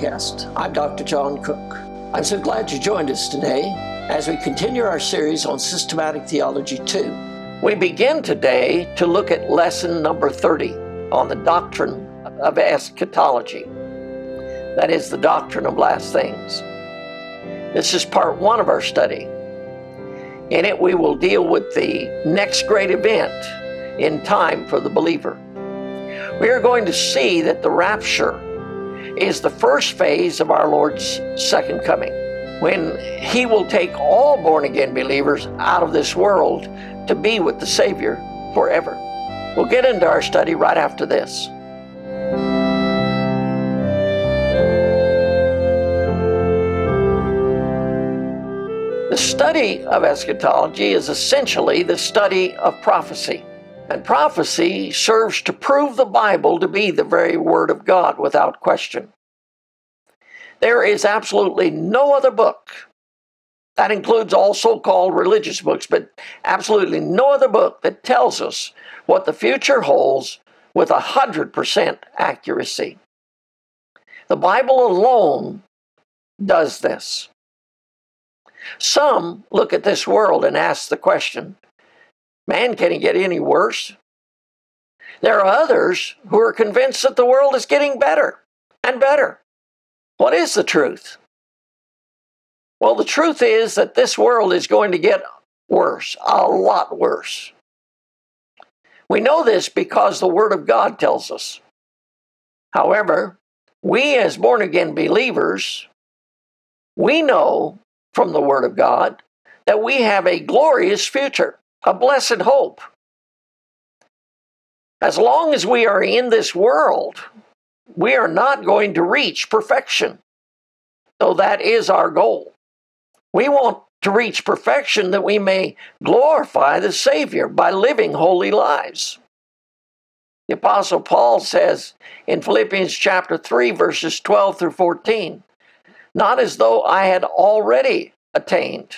podcast. I'm Dr. John Cook. I'm so glad you joined us today as we continue our series on Systematic Theology 2. We begin today to look at lesson number 30 on the doctrine of eschatology. That is, the doctrine of last things. This is part one of our study. In it, we will deal with the next great event in time for the believer. We are going to see that the rapture is the first phase of our Lord's second coming, when He will take all born again believers out of this world to be with the Savior forever. We'll get into our study right after this. The study of eschatology is essentially the study of prophecy. And prophecy serves to prove the Bible to be the very Word of God without question. There is absolutely no other book, that includes all so called religious books, but absolutely no other book that tells us what the future holds with 100% accuracy. The Bible alone does this. Some look at this world and ask the question Man, can it get any worse? There are others who are convinced that the world is getting better and better. What is the truth? Well, the truth is that this world is going to get worse, a lot worse. We know this because the Word of God tells us. However, we as born again believers, we know from the Word of God that we have a glorious future a blessed hope. As long as we are in this world, we are not going to reach perfection, though that is our goal. We want to reach perfection that we may glorify the Savior by living holy lives. The Apostle Paul says in Philippians chapter 3, verses 12 through 14, not as though I had already attained,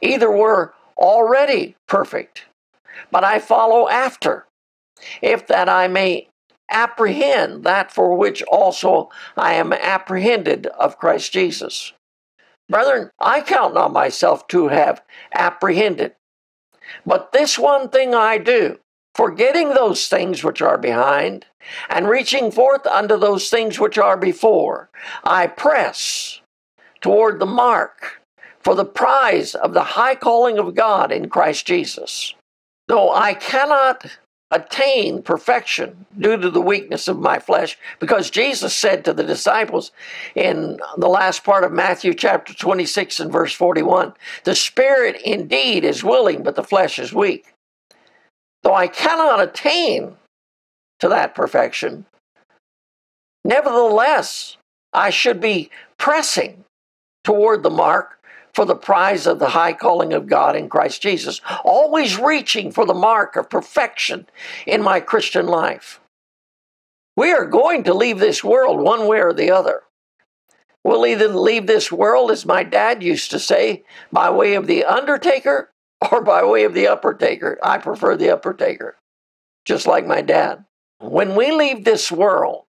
either were already perfect, but I follow after, if that I may apprehend that for which also I am apprehended of Christ Jesus. Brethren, I count not myself to have apprehended, but this one thing I do, forgetting those things which are behind, and reaching forth unto those things which are before, I press toward the mark for the prize of the high calling of God in Christ Jesus. Though I cannot attain perfection due to the weakness of my flesh, because Jesus said to the disciples in the last part of Matthew chapter 26 and verse 41 The spirit indeed is willing, but the flesh is weak. Though I cannot attain to that perfection, nevertheless, I should be pressing toward the mark for the prize of the high calling of God in Christ Jesus, always reaching for the mark of perfection in my Christian life. We are going to leave this world one way or the other. We'll either leave this world, as my dad used to say, by way of the undertaker or by way of the upper taker. I prefer the upper taker, just like my dad. When we leave this world,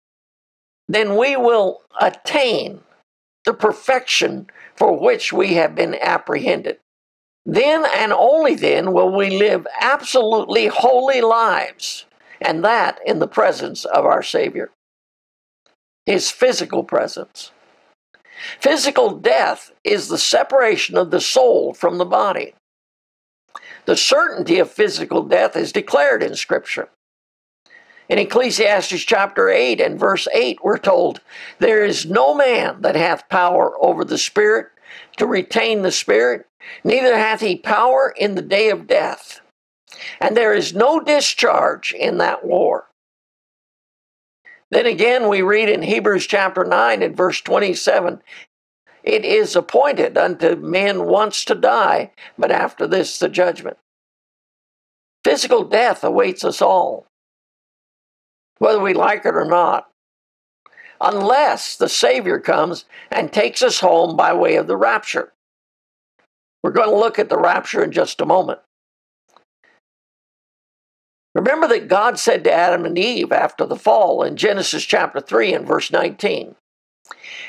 then we will attain the perfection for which we have been apprehended. Then and only then will we live absolutely holy lives, and that in the presence of our Savior. His physical presence. Physical death is the separation of the soul from the body. The certainty of physical death is declared in Scripture. In Ecclesiastes chapter 8 and verse 8, we're told, There is no man that hath power over the Spirit to retain the Spirit, neither hath he power in the day of death. And there is no discharge in that war. Then again, we read in Hebrews chapter 9 and verse 27 It is appointed unto men once to die, but after this the judgment. Physical death awaits us all whether we like it or not, unless the Savior comes and takes us home by way of the rapture. We're going to look at the rapture in just a moment. Remember that God said to Adam and Eve after the fall in Genesis chapter 3 and verse 19,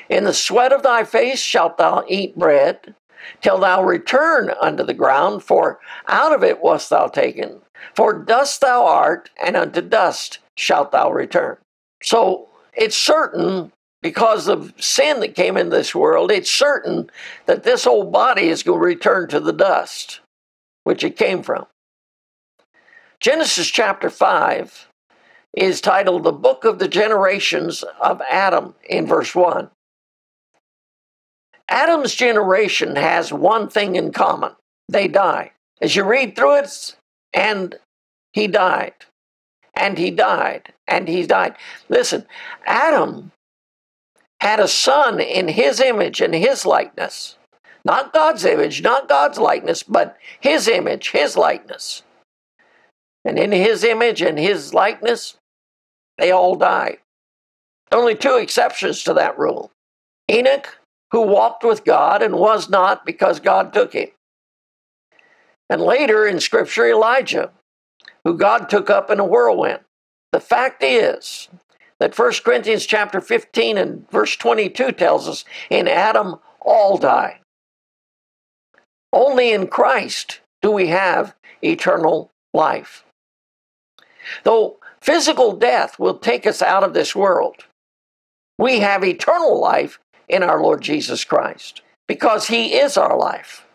In the sweat of thy face shalt thou eat bread, till thou return unto the ground, for out of it wast thou taken. For dust thou art, and unto dust shalt thou return. So it's certain, because of sin that came in this world, it's certain that this old body is going to return to the dust which it came from. Genesis chapter 5 is titled The Book of the Generations of Adam in verse 1. Adam's generation has one thing in common they die. As you read through it, and he died, and he died, and he died. Listen, Adam had a son in his image and his likeness. Not God's image, not God's likeness, but his image, his likeness. And in his image and his likeness, they all died. Only two exceptions to that rule Enoch, who walked with God and was not because God took him. And later in Scripture, Elijah, who God took up in a whirlwind. The fact is that 1 Corinthians chapter 15 and verse 22 tells us in Adam all die. Only in Christ do we have eternal life. Though physical death will take us out of this world, we have eternal life in our Lord Jesus Christ because He is our life.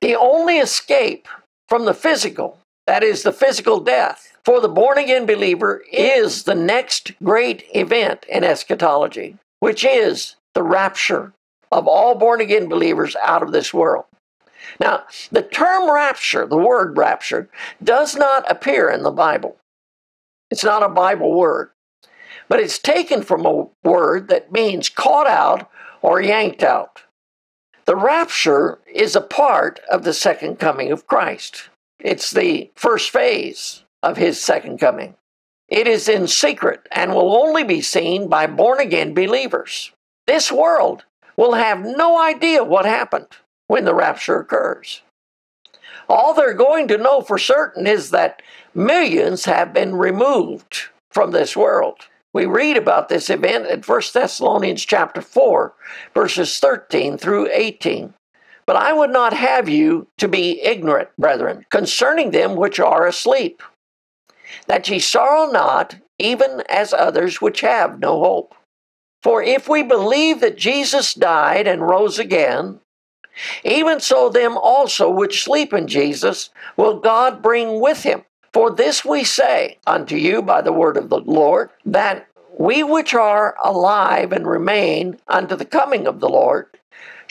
The only escape from the physical, that is, the physical death, for the born again believer is the next great event in eschatology, which is the rapture of all born again believers out of this world. Now, the term rapture, the word rapture, does not appear in the Bible. It's not a Bible word, but it's taken from a word that means caught out or yanked out. The rapture is a part of the second coming of Christ. It's the first phase of his second coming. It is in secret and will only be seen by born again believers. This world will have no idea what happened when the rapture occurs. All they're going to know for certain is that millions have been removed from this world. We read about this event in 1 Thessalonians chapter 4, verses 13 through 18. But I would not have you to be ignorant, brethren, concerning them which are asleep, that ye sorrow not, even as others which have no hope. For if we believe that Jesus died and rose again, even so, them also which sleep in Jesus will God bring with him. For this we say unto you by the word of the Lord, that we which are alive and remain unto the coming of the Lord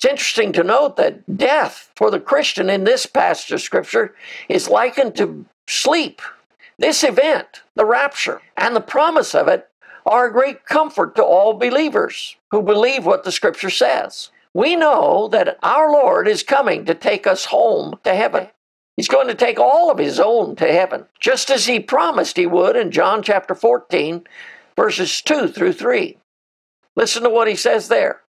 It's interesting to note that death for the Christian in this passage of Scripture is likened to sleep. This event, the rapture, and the promise of it are a great comfort to all believers who believe what the Scripture says. We know that our Lord is coming to take us home to heaven. He's going to take all of his own to heaven, just as he promised he would in John chapter 14, verses 2 through 3. Listen to what he says there.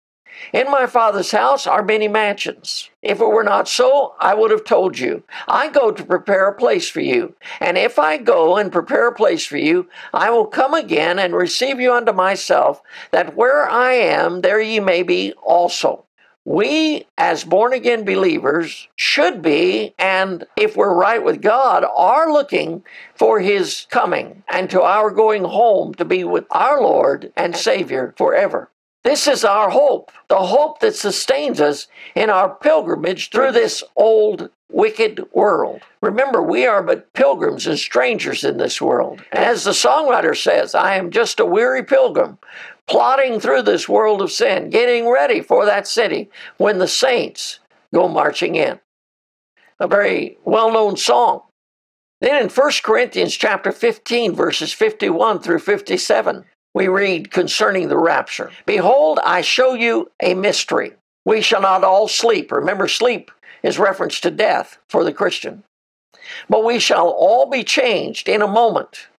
In my Father's house are many mansions. If it were not so, I would have told you. I go to prepare a place for you. And if I go and prepare a place for you, I will come again and receive you unto myself, that where I am, there ye may be also. We, as born again believers, should be, and if we're right with God, are looking for His coming and to our going home to be with our Lord and Savior forever. This is our hope, the hope that sustains us in our pilgrimage through this old, wicked world. Remember, we are but pilgrims and strangers in this world. As the songwriter says, I am just a weary pilgrim, plodding through this world of sin, getting ready for that city when the saints go marching in. A very well known song. Then in 1 Corinthians chapter 15, verses 51 through 57, we read concerning the rapture Behold, I show you a mystery. We shall not all sleep. Remember, sleep is reference to death for the Christian. But we shall all be changed in a moment,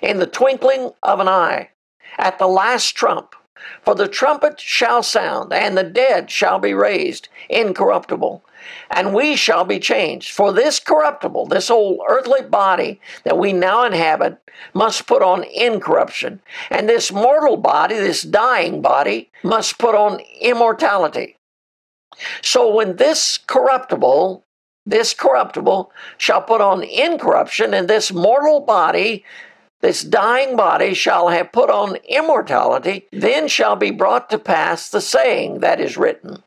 in the twinkling of an eye, at the last trump. For the trumpet shall sound, and the dead shall be raised incorruptible, and we shall be changed. For this corruptible, this old earthly body that we now inhabit, must put on incorruption, and this mortal body, this dying body, must put on immortality. So when this corruptible, this corruptible shall put on incorruption, and this mortal body, this dying body shall have put on immortality, then shall be brought to pass the saying that is written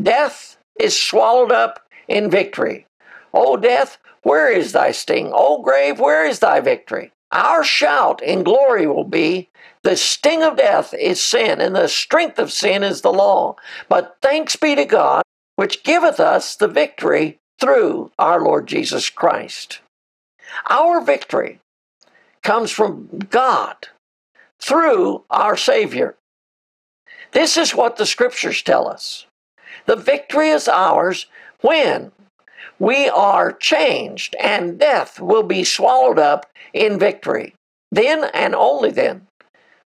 Death is swallowed up in victory. O death, where is thy sting? O grave, where is thy victory? Our shout in glory will be the sting of death is sin, and the strength of sin is the law. But thanks be to God, which giveth us the victory through our Lord Jesus Christ. Our victory comes from God through our Savior. This is what the scriptures tell us. The victory is ours when we are changed and death will be swallowed up in victory. Then and only then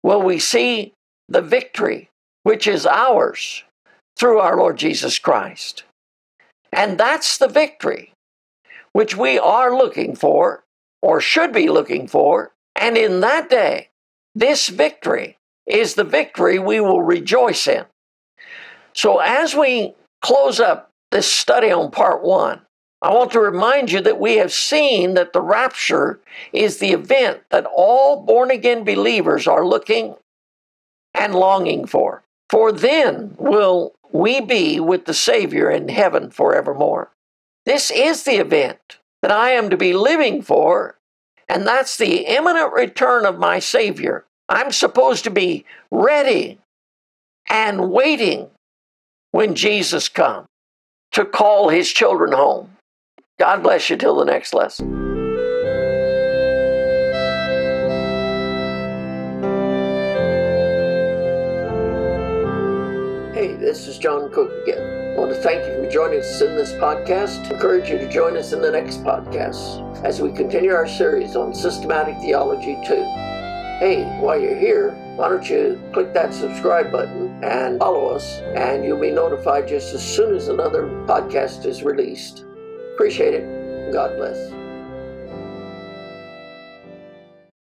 will we see the victory which is ours through our Lord Jesus Christ. And that's the victory which we are looking for or should be looking for. And in that day, this victory is the victory we will rejoice in. So as we close up this study on part one, I want to remind you that we have seen that the rapture is the event that all born again believers are looking and longing for. For then will we be with the Savior in heaven forevermore. This is the event that I am to be living for, and that's the imminent return of my Savior. I'm supposed to be ready and waiting when Jesus comes to call his children home. God bless you till the next lesson. Hey, this is John Cook again. I want to thank you for joining us in this podcast. I encourage you to join us in the next podcast as we continue our series on systematic theology 2. Hey, while you're here, why don't you click that subscribe button and follow us, and you'll be notified just as soon as another podcast is released. Appreciate it. God bless.